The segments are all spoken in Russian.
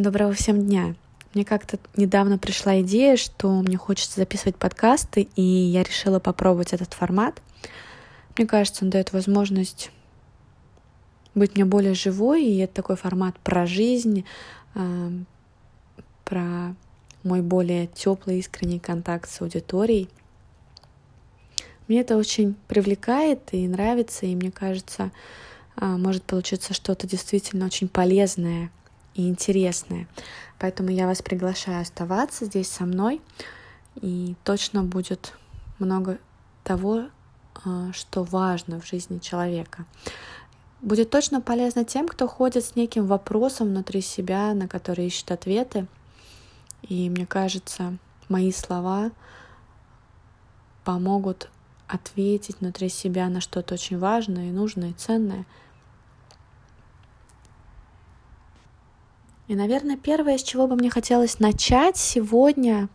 Доброго всем дня. Мне как-то недавно пришла идея, что мне хочется записывать подкасты, и я решила попробовать этот формат. Мне кажется, он дает возможность быть мне более живой, и это такой формат про жизнь, э, про мой более теплый, искренний контакт с аудиторией. Мне это очень привлекает и нравится, и мне кажется, э, может получиться что-то действительно очень полезное и интересное. Поэтому я вас приглашаю оставаться здесь со мной, и точно будет много того, а, что важно в жизни человека. Будет точно полезно тем, кто ходит с неким вопросом внутри себя, на который ищет ответы. И мне кажется, мои слова помогут ответить внутри себя на что-то очень важное и нужное и ценное — И, наверное, первое, с чего бы мне хотелось начать сегодня,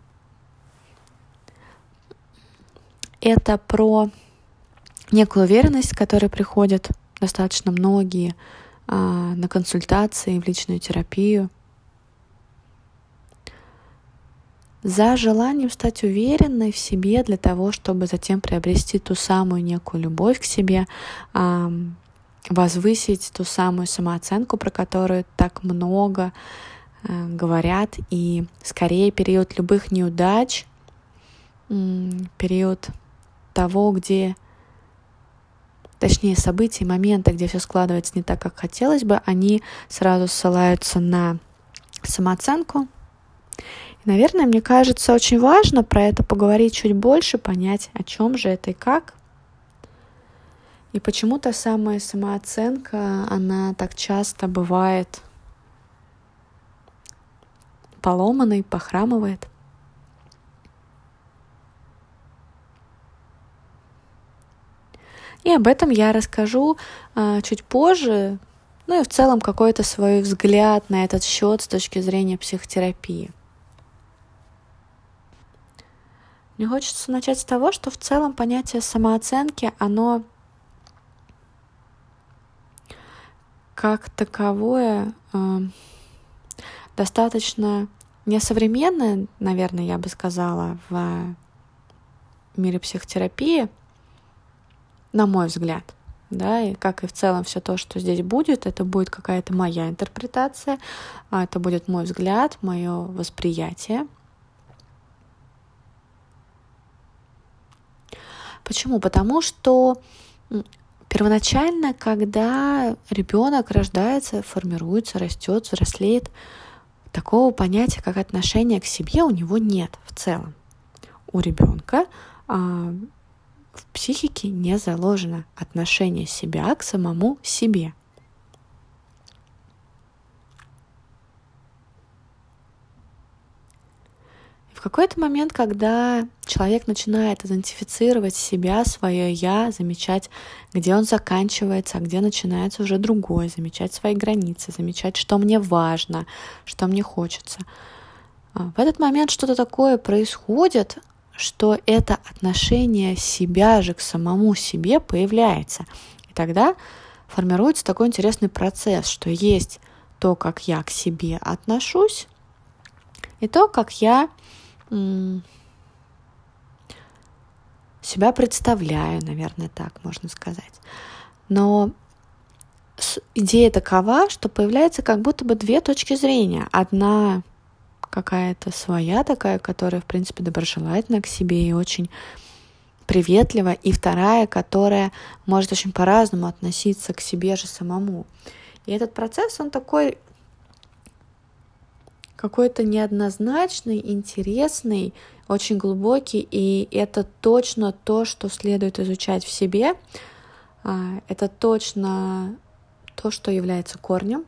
это про некую уверенность, к которой приходят достаточно многие а, на консультации в личную терапию. За желанием стать уверенной в себе для того, чтобы затем приобрести ту самую некую любовь к себе, а, возвысить ту самую самооценку, про которую так много э, говорят, и скорее период любых неудач, период того, где, точнее, событий, моменты, где все складывается не так, как хотелось бы, они сразу ссылаются на самооценку. И, наверное, мне кажется, очень важно про это поговорить чуть больше, понять, о чем же это и как — и почему та самая самооценка, она так часто бывает поломанной, похрамывает. И об этом я расскажу а, чуть позже, ну и в целом какой-то свой взгляд на этот счет с точки зрения психотерапии. Мне хочется начать с того, что в целом понятие самооценки, оно как таковое э, достаточно несовременное, наверное, я бы сказала, в мире психотерапии, на мой взгляд. Да, и как и в целом все то, что здесь будет, это будет какая-то моя интерпретация, а это будет мой взгляд, мое восприятие. Почему? Потому что Первоначально, когда ребенок рождается, формируется, растет, взрослеет, такого понятия, как отношение к себе, у него нет в целом. У ребенка а, в психике не заложено отношение себя к самому себе. Какой-то момент, когда человек начинает идентифицировать себя, свое я, замечать, где он заканчивается, а где начинается уже другое, замечать свои границы, замечать, что мне важно, что мне хочется. А, в этот момент что-то такое происходит, что это отношение себя же к самому себе появляется. И тогда формируется такой интересный процесс, что есть то, как я к себе отношусь, и то, как я себя представляю, наверное, так можно сказать. Но идея такова, что появляется как будто бы две точки зрения. Одна какая-то своя такая, которая, в принципе, доброжелательна к себе и очень приветлива, и вторая, которая может очень по-разному относиться к себе же самому. И этот процесс, он такой какой-то неоднозначный, интересный, очень глубокий, и это точно то, что следует изучать в себе. А, это точно то, что является корнем.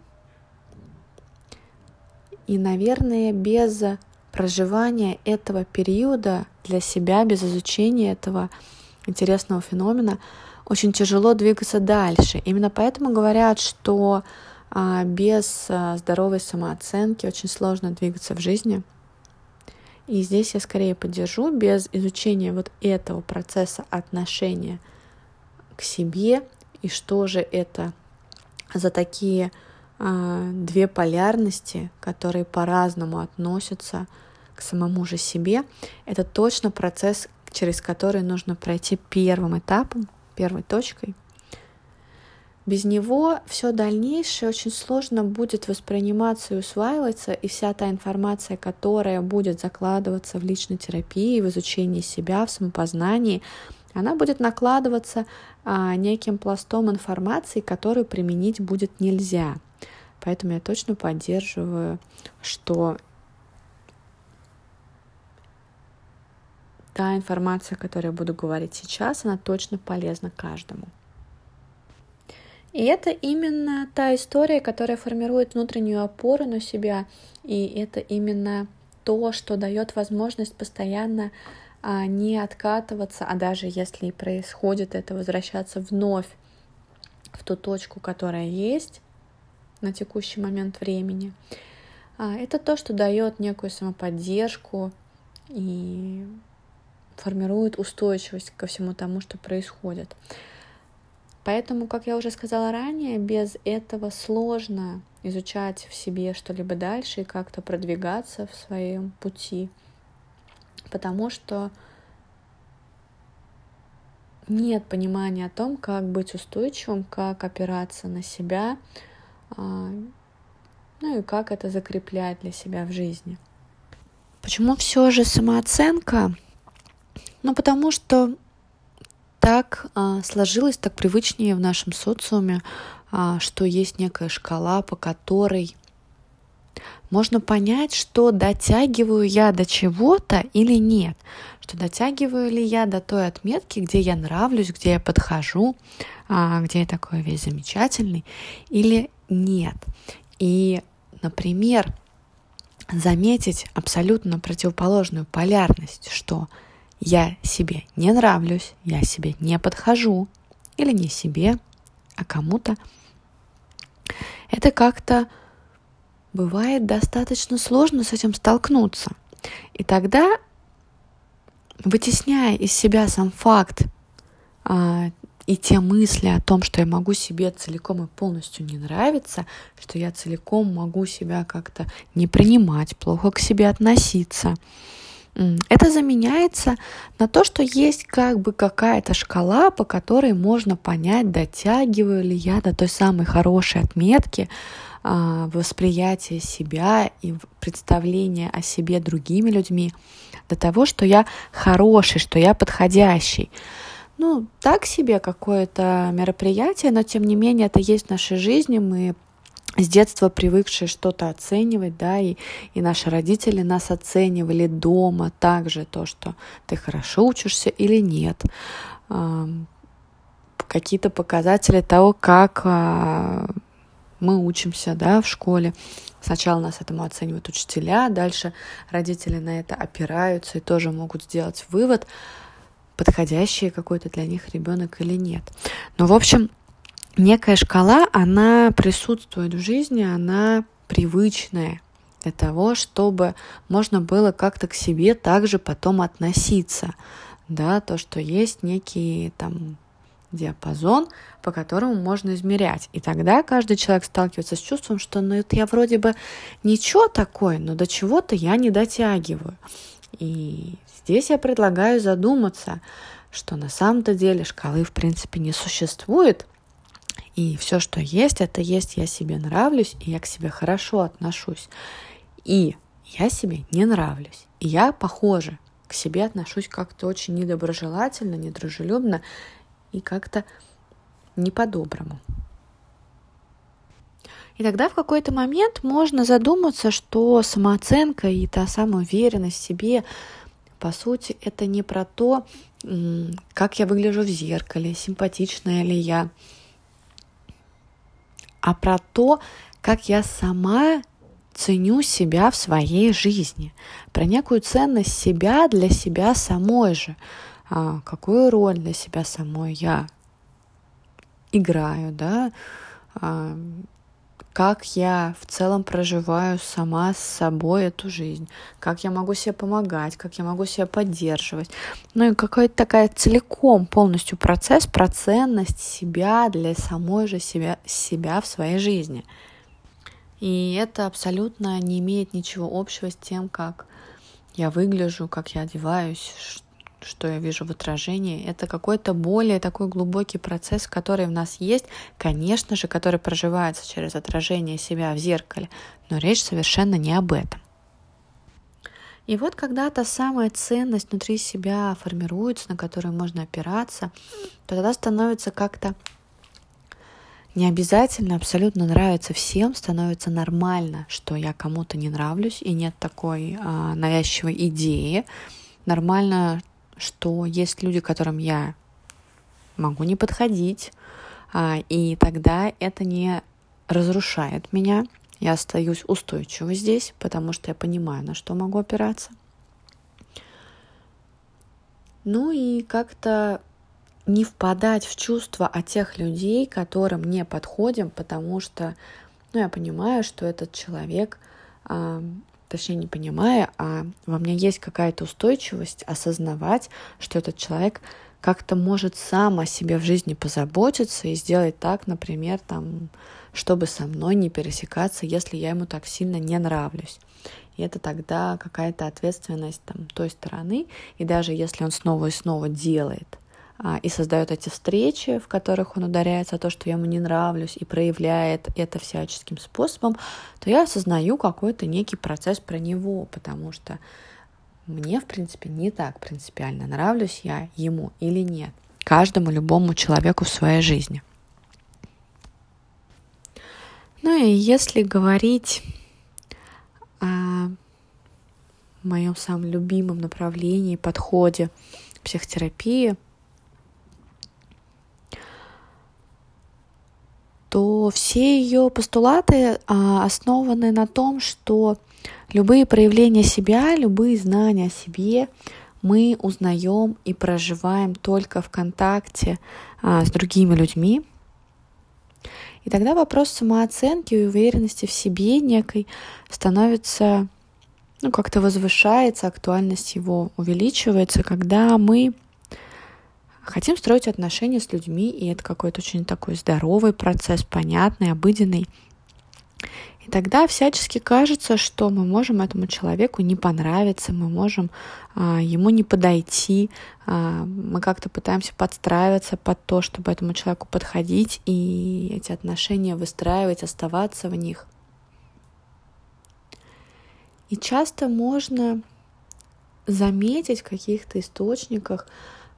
И, наверное, без проживания этого периода для себя, без изучения этого интересного феномена, очень тяжело двигаться дальше. Именно поэтому говорят, что а без а, здоровой самооценки очень сложно двигаться в жизни. И здесь я скорее поддержу, без изучения вот этого процесса отношения к себе и что же это за такие а, две полярности, которые по-разному относятся к самому же себе. Это точно процесс, через который нужно пройти первым этапом, первой точкой. Без него все дальнейшее очень сложно будет восприниматься и усваиваться, и вся та информация, которая будет закладываться в личной терапии, в изучении себя, в самопознании, она будет накладываться а, неким пластом информации, которую применить будет нельзя. Поэтому я точно поддерживаю, что та информация, о которой я буду говорить сейчас, она точно полезна каждому. И это именно та история, которая формирует внутреннюю опору на себя, и это именно то, что дает возможность постоянно а, не откатываться, а даже если и происходит это, возвращаться вновь в ту точку, которая есть на текущий момент времени. А, это то, что дает некую самоподдержку и формирует устойчивость ко всему тому, что происходит. Поэтому, как я уже сказала ранее, без этого сложно изучать в себе что-либо дальше и как-то продвигаться в своем пути, потому что нет понимания о том, как быть устойчивым, как опираться на себя, а, ну и как это закреплять для себя в жизни. Почему все же самооценка? Ну, потому что так а, сложилось, так привычнее в нашем социуме, а, что есть некая шкала, по которой можно понять, что дотягиваю я до чего-то или нет, что дотягиваю ли я до той отметки, где я нравлюсь, где я подхожу, а, где я такой весь замечательный, или нет. И, например, заметить абсолютно противоположную полярность, что я себе не нравлюсь, я себе не подхожу, или не себе, а кому-то, это как-то бывает достаточно сложно с этим столкнуться. И тогда, вытесняя из себя сам факт а, и те мысли о том, что я могу себе целиком и полностью не нравиться, что я целиком могу себя как-то не принимать, плохо к себе относиться, это заменяется на то, что есть как бы какая-то шкала, по которой можно понять, дотягиваю ли я до той самой хорошей отметки а, восприятия себя и представления о себе другими людьми, до того, что я хороший, что я подходящий. Ну, так себе какое-то мероприятие, но тем не менее это есть в нашей жизни, мы с детства привыкшие что-то оценивать, да, и, и наши родители нас оценивали дома также то, что ты хорошо учишься или нет. Какие-то показатели того, как а, мы учимся, да, в школе. Сначала нас этому оценивают учителя, дальше родители на это опираются и тоже могут сделать вывод, подходящий какой-то для них ребенок или нет. Но, в общем, некая шкала, она присутствует в жизни, она привычная для того, чтобы можно было как-то к себе также потом относиться. Да, то, что есть некий там диапазон, по которому можно измерять. И тогда каждый человек сталкивается с чувством, что ну это я вроде бы ничего такое, но до чего-то я не дотягиваю. И здесь я предлагаю задуматься, что на самом-то деле шкалы в принципе не существует, и все, что есть, это есть я себе нравлюсь, и я к себе хорошо отношусь. И я себе не нравлюсь. И я, похоже, к себе отношусь как-то очень недоброжелательно, недружелюбно и как-то не по-доброму. И тогда в какой-то момент можно задуматься, что самооценка и та самая уверенность в себе, по сути, это не про то, как я выгляжу в зеркале, симпатичная ли я, а про то, как я сама ценю себя в своей жизни, про некую ценность себя для себя самой же, а, какую роль для себя самой я играю, да, а, как я в целом проживаю сама с собой эту жизнь, как я могу себе помогать, как я могу себя поддерживать. Ну и какая-то такая целиком полностью процесс про ценность себя для самой же себя, себя в своей жизни. И это абсолютно не имеет ничего общего с тем, как я выгляжу, как я одеваюсь, что я вижу в отражении. Это какой-то более такой глубокий процесс, который в нас есть, конечно же, который проживается через отражение себя в зеркале, но речь совершенно не об этом. И вот когда та самая ценность внутри себя формируется, на которую можно опираться, то тогда становится как-то не обязательно абсолютно нравится всем, становится нормально, что я кому-то не нравлюсь, и нет такой а, навязчивой идеи. Нормально, что есть люди, которым я могу не подходить, а, и тогда это не разрушает меня. Я остаюсь устойчиво здесь, потому что я понимаю, на что могу опираться. Ну и как-то не впадать в чувства от тех людей, которым не подходим, потому что, ну, я понимаю, что этот человек, точнее, не понимая, а во мне есть какая-то устойчивость осознавать, что этот человек как-то может сам о себе в жизни позаботиться и сделать так, например, там, чтобы со мной не пересекаться, если я ему так сильно не нравлюсь. И это тогда какая-то ответственность там, той стороны. И даже если он снова и снова делает и создает эти встречи, в которых он ударяется о то, что я ему не нравлюсь, и проявляет это всяческим способом, то я осознаю какой-то некий процесс про него, потому что мне, в принципе, не так принципиально, нравлюсь я ему или нет, каждому любому человеку в своей жизни. Ну и если говорить о моем самом любимом направлении, подходе психотерапии – все ее постулаты а, основаны на том, что любые проявления себя, любые знания о себе мы узнаем и проживаем только в контакте а, с другими людьми. И тогда вопрос самооценки и уверенности в себе некой становится, ну, как-то возвышается, актуальность его увеличивается, когда мы Хотим строить отношения с людьми, и это какой-то очень такой здоровый процесс, понятный, обыденный. И тогда всячески кажется, что мы можем этому человеку не понравиться, мы можем а, ему не подойти, а, мы как-то пытаемся подстраиваться под то, чтобы этому человеку подходить и эти отношения выстраивать, оставаться в них. И часто можно заметить в каких-то источниках,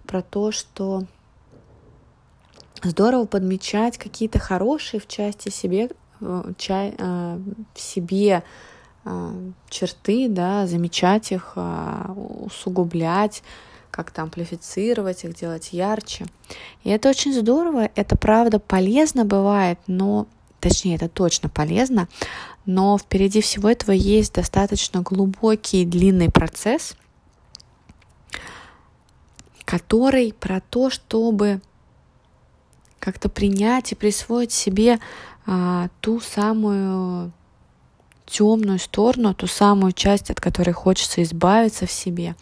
про то, что здорово подмечать какие-то хорошие в части себе, чай, э, в себе э, черты, да, замечать их, э, усугублять, как-то амплифицировать их, делать ярче. И это очень здорово, это правда полезно бывает, но точнее, это точно полезно, но впереди всего этого есть достаточно глубокий и длинный процесс — который про то, чтобы как-то принять и присвоить себе а, ту самую темную сторону, ту самую часть, от которой хочется избавиться в себе,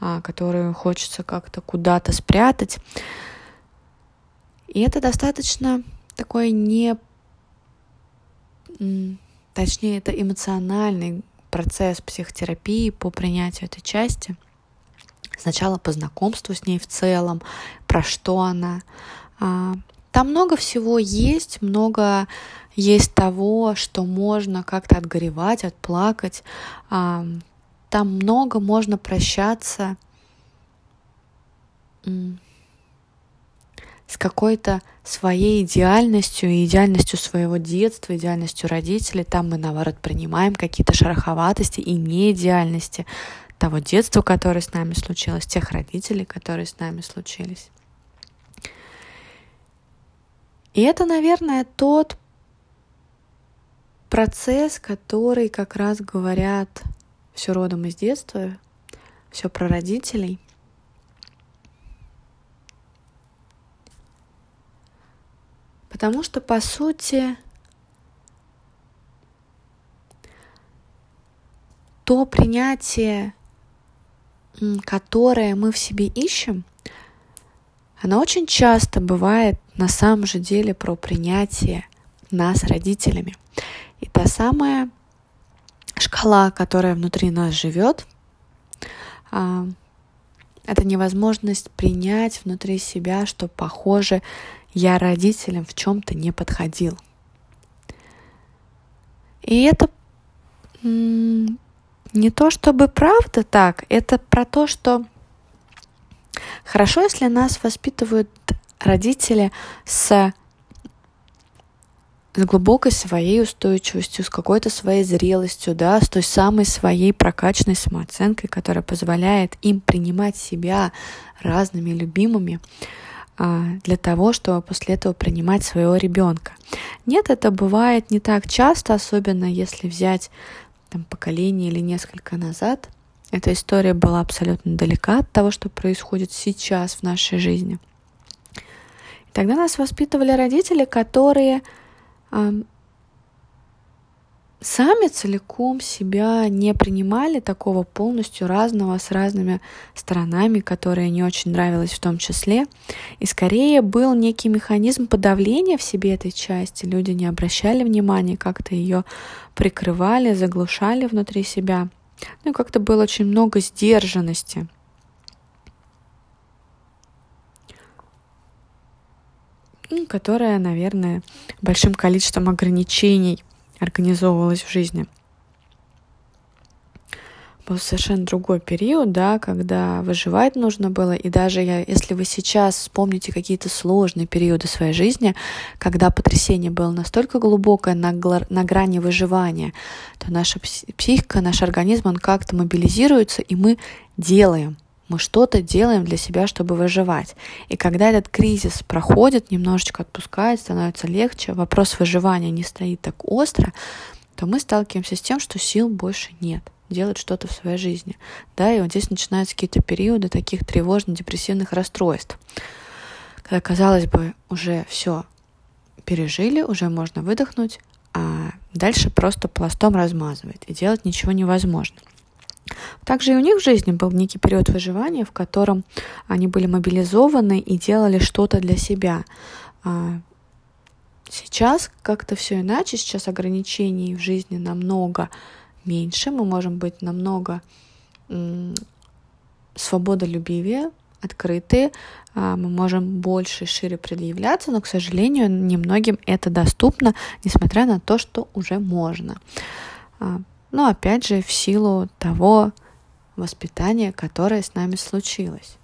а, которую хочется как-то куда-то спрятать. И это достаточно такой не... Точнее, это эмоциональный процесс психотерапии по принятию этой части — Сначала по знакомству с ней в целом, про что она. А, там много всего есть, много есть того, что можно как-то отгоревать, отплакать. А, там много можно прощаться с какой-то своей идеальностью идеальностью своего детства, идеальностью родителей. Там мы, наоборот, принимаем какие-то шероховатости и неидеальности того детства, которое с нами случилось, тех родителей, которые с нами случились. И это, наверное, тот процесс, который как раз говорят все родом из детства, все про родителей. Потому что, по сути, то принятие которое мы в себе ищем, она очень часто бывает на самом же деле про принятие нас родителями. И та самая шкала, которая внутри нас живет, а, это невозможность принять внутри себя, что, похоже, я родителям в чем-то не подходил. И это не то чтобы правда так, это про то, что хорошо, если нас воспитывают родители с с глубокой своей устойчивостью, с какой-то своей зрелостью, да, с той самой своей прокачанной самооценкой, которая позволяет им принимать себя разными любимыми а, для того, чтобы после этого принимать своего ребенка. Нет, это бывает не так часто, особенно если взять там, поколение или несколько назад. Эта история была абсолютно далека от того, что происходит сейчас в нашей жизни. И тогда нас воспитывали родители, которые сами целиком себя не принимали такого полностью разного с разными сторонами, которые не очень нравилось в том числе. И скорее был некий механизм подавления в себе этой части. Люди не обращали внимания, как-то ее прикрывали, заглушали внутри себя. Ну и как-то было очень много сдержанности. которая, наверное, большим количеством ограничений организовывалась в жизни. Был совершенно другой период, да, когда выживать нужно было. И даже я, если вы сейчас вспомните какие-то сложные периоды своей жизни, когда потрясение было настолько глубокое на, на грани выживания, то наша психика, наш организм, он как-то мобилизируется, и мы делаем мы что-то делаем для себя, чтобы выживать. И когда этот кризис проходит, немножечко отпускает, становится легче, вопрос выживания не стоит так остро, то мы сталкиваемся с тем, что сил больше нет делать что-то в своей жизни. Да, и вот здесь начинаются какие-то периоды таких тревожно-депрессивных расстройств. Когда, казалось бы, уже все пережили, уже можно выдохнуть, а дальше просто пластом размазывает, и делать ничего невозможно. Также и у них в жизни был некий период выживания, в котором они были мобилизованы и делали что-то для себя. А, сейчас как-то все иначе, сейчас ограничений в жизни намного меньше, мы можем быть намного свободолюбивее, открытые, а, мы можем больше и шире предъявляться, но, к сожалению, немногим это доступно, несмотря на то, что уже можно. Но опять же в силу того воспитания, которое с нами случилось.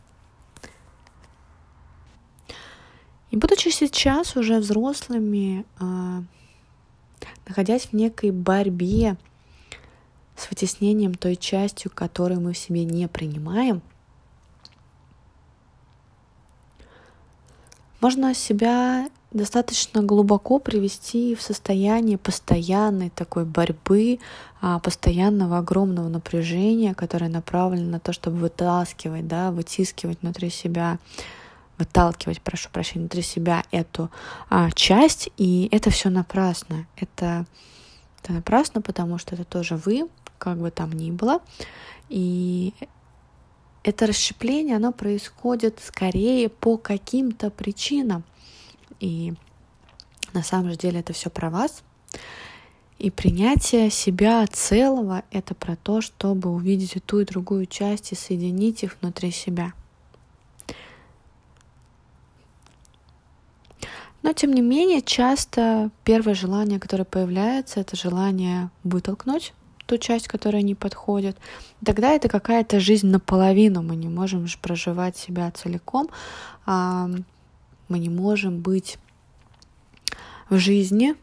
И будучи сейчас уже взрослыми, а, находясь в некой борьбе с вытеснением той частью, которую мы в себе не принимаем, можно себя достаточно глубоко привести в состояние постоянной такой борьбы, а, постоянного огромного напряжения, которое направлено на то, чтобы вытаскивать, да, вытискивать внутри себя, выталкивать, прошу прощения, внутри себя эту а, часть, и это все напрасно. Это, это напрасно, потому что это тоже вы, как бы там ни было, и это расщепление, оно происходит скорее по каким-то причинам. И на самом деле это все про вас. И принятие себя целого — это про то, чтобы увидеть и ту, и другую часть и соединить их внутри себя. Но, тем не менее, часто первое желание, которое появляется, это желание вытолкнуть ту часть, которая не подходит. Тогда это какая-то жизнь наполовину. Мы не можем же проживать себя целиком. Мы не можем быть в жизни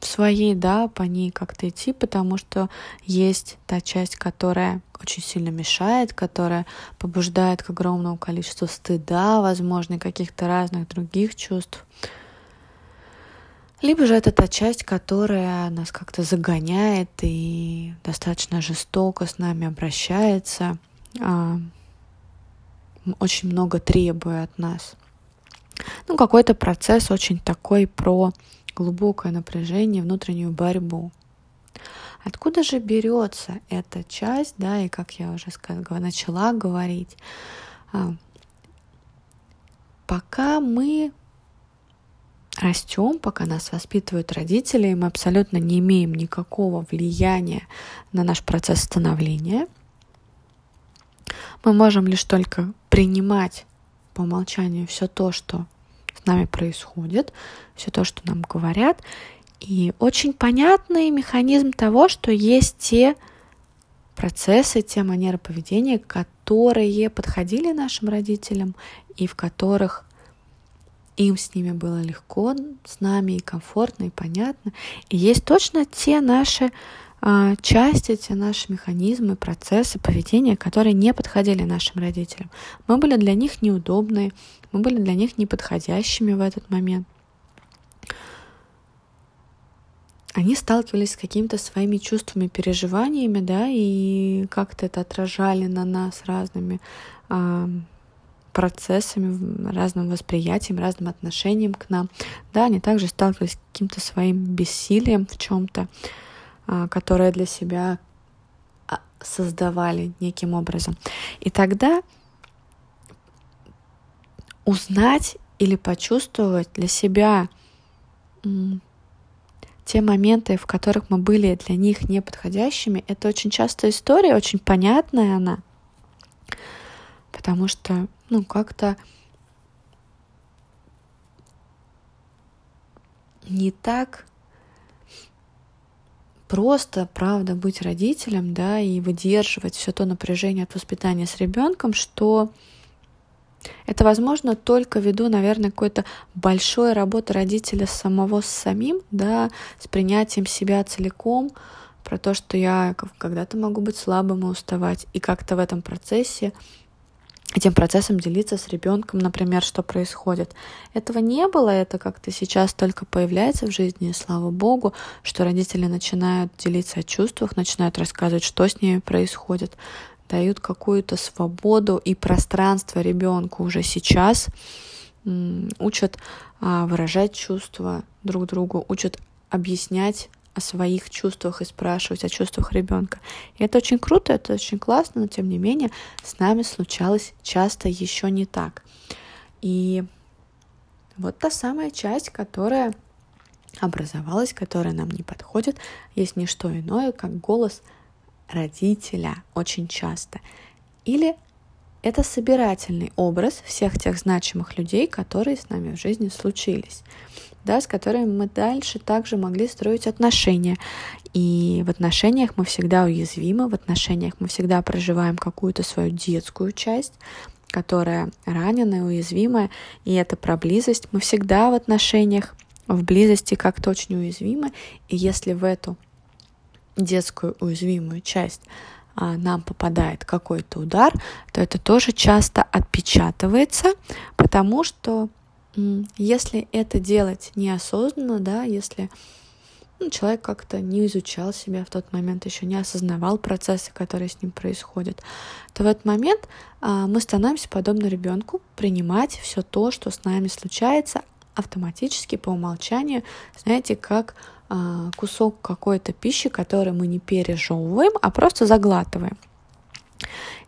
в своей, да, по ней как-то идти, потому что есть та часть, которая очень сильно мешает, которая побуждает к огромному количеству стыда, возможно, каких-то разных других чувств. Либо же это та часть, которая нас как-то загоняет и достаточно жестоко с нами обращается, а, очень много требуя от нас. Ну, какой-то процесс очень такой про глубокое напряжение, внутреннюю борьбу. Откуда же берется эта часть, да, и как я уже сказала, начала говорить, а, пока мы растем, пока нас воспитывают родители, мы абсолютно не имеем никакого влияния на наш процесс становления. Мы можем лишь только принимать по умолчанию все то, что с нами происходит, все то, что нам говорят. И очень понятный механизм того, что есть те процессы, те манеры поведения, которые подходили нашим родителям и в которых им с ними было легко, с нами и комфортно, и понятно. И есть точно те наши а, части, те наши механизмы, процессы поведения, которые не подходили нашим родителям. Мы были для них неудобные, мы были для них неподходящими в этот момент. Они сталкивались с какими-то своими чувствами, переживаниями, да, и как-то это отражали на нас разными а, процессами, разным восприятием, разным отношением к нам. Да, они также сталкивались с каким-то своим бессилием в чем-то, а, которое для себя а, создавали неким образом. И тогда узнать или почувствовать для себя те моменты, в которых мы были для них неподходящими, это очень частая история, очень понятная она, потому что ну, как-то не так просто, правда, быть родителем, да, и выдерживать все то напряжение от воспитания с ребенком, что это возможно только ввиду, наверное, какой-то большой работы родителя самого с самим, да, с принятием себя целиком, про то, что я когда-то могу быть слабым и уставать, и как-то в этом процессе этим процессом делиться с ребенком, например, что происходит. Этого не было, это как-то сейчас только появляется в жизни, и слава богу, что родители начинают делиться о чувствах, начинают рассказывать, что с ними происходит, дают какую-то свободу и пространство ребенку уже сейчас, учат а, выражать чувства друг другу, учат объяснять о своих чувствах и спрашивать о чувствах ребенка. И это очень круто, это очень классно, но тем не менее с нами случалось часто еще не так. И вот та самая часть, которая образовалась, которая нам не подходит, есть не что иное, как голос родителя очень часто. Или это собирательный образ всех тех значимых людей, которые с нами в жизни случились да, с которыми мы дальше также могли строить отношения. И в отношениях мы всегда уязвимы, в отношениях мы всегда проживаем какую-то свою детскую часть, которая раненая, уязвимая, и это про близость. Мы всегда в отношениях, в близости как-то очень уязвимы, и если в эту детскую уязвимую часть а, нам попадает какой-то удар, то это тоже часто отпечатывается, потому что если это делать неосознанно, да, если ну, человек как-то не изучал себя в тот момент, еще не осознавал процессы, которые с ним происходят, то в этот момент а, мы становимся подобно ребенку принимать все то, что с нами случается, автоматически по умолчанию, знаете, как а, кусок какой-то пищи, который мы не пережевываем, а просто заглатываем.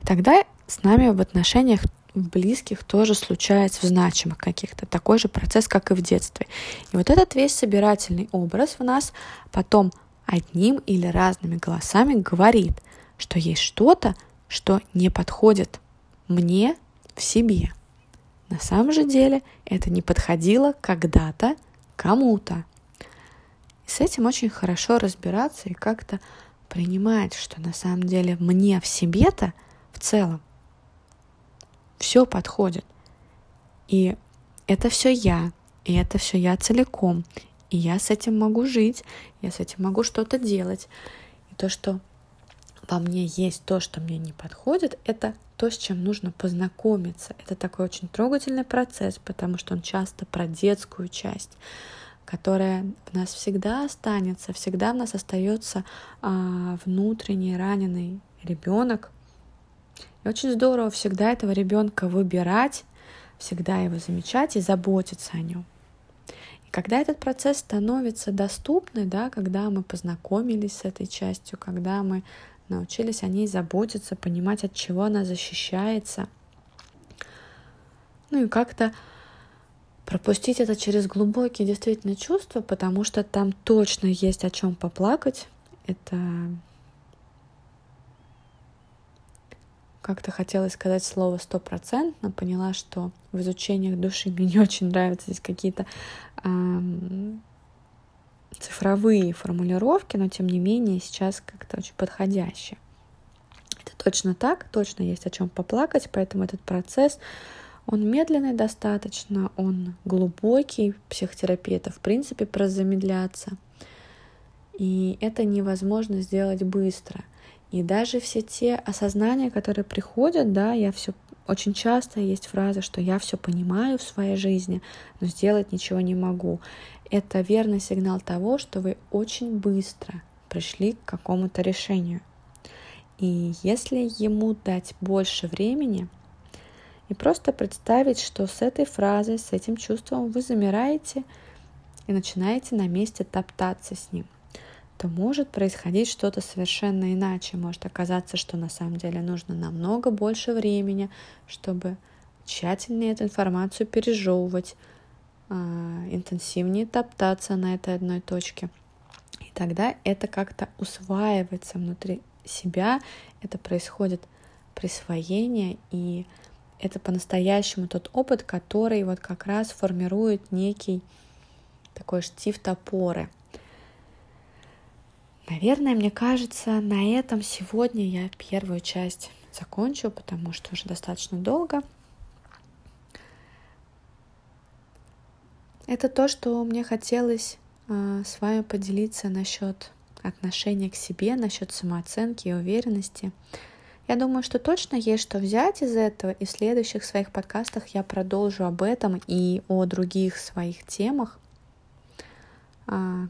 И тогда с нами в отношениях в близких тоже случается, в значимых каких-то, такой же процесс, как и в детстве. И вот этот весь собирательный образ в нас потом одним или разными голосами говорит, что есть что-то, что не подходит мне в себе. На самом же деле это не подходило когда-то кому-то. И с этим очень хорошо разбираться и как-то принимать, что на самом деле мне в себе-то в целом все подходит. И это все я, и это все я целиком. И я с этим могу жить, я с этим могу что-то делать. И то, что во мне есть то, что мне не подходит, это то, с чем нужно познакомиться. Это такой очень трогательный процесс, потому что он часто про детскую часть, которая в нас всегда останется, всегда в нас остается а, внутренний раненый ребенок, и очень здорово всегда этого ребенка выбирать, всегда его замечать и заботиться о нем. И когда этот процесс становится доступным, да, когда мы познакомились с этой частью, когда мы научились о ней заботиться, понимать, от чего она защищается, ну и как-то пропустить это через глубокие действительно чувства, потому что там точно есть о чем поплакать. Это как-то хотелось сказать слово стопроцентно, поняла, что в изучениях души мне не очень нравятся здесь какие-то эм, цифровые формулировки, но тем не менее сейчас как-то очень подходящие. Это точно так, точно есть о чем поплакать, поэтому этот процесс он медленный достаточно, он глубокий, психотерапия это в принципе про замедляться. И это невозможно сделать быстро. И даже все те осознания, которые приходят, да, я все очень часто есть фраза, что я все понимаю в своей жизни, но сделать ничего не могу. Это верный сигнал того, что вы очень быстро пришли к какому-то решению. И если ему дать больше времени, и просто представить, что с этой фразой, с этим чувством вы замираете и начинаете на месте топтаться с ним, то может происходить что-то совершенно иначе. Может оказаться, что на самом деле нужно намного больше времени, чтобы тщательнее эту информацию пережевывать, а, интенсивнее топтаться на этой одной точке. И тогда это как-то усваивается внутри себя, это происходит присвоение и это по-настоящему тот опыт, который вот как раз формирует некий такой штифт опоры. Наверное, мне кажется, на этом сегодня я первую часть закончу, потому что уже достаточно долго. Это то, что мне хотелось э, с вами поделиться насчет отношения к себе, насчет самооценки и уверенности. Я думаю, что точно есть что взять из этого, и в следующих своих подкастах я продолжу об этом и о других своих темах,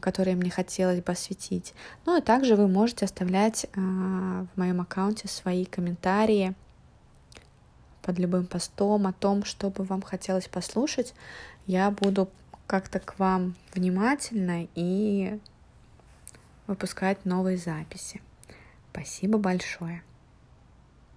которые мне хотелось бы осветить. Ну и также вы можете оставлять а, в моем аккаунте свои комментарии под любым постом о том, что бы вам хотелось послушать. Я буду как-то к вам внимательно и выпускать новые записи. Спасибо большое.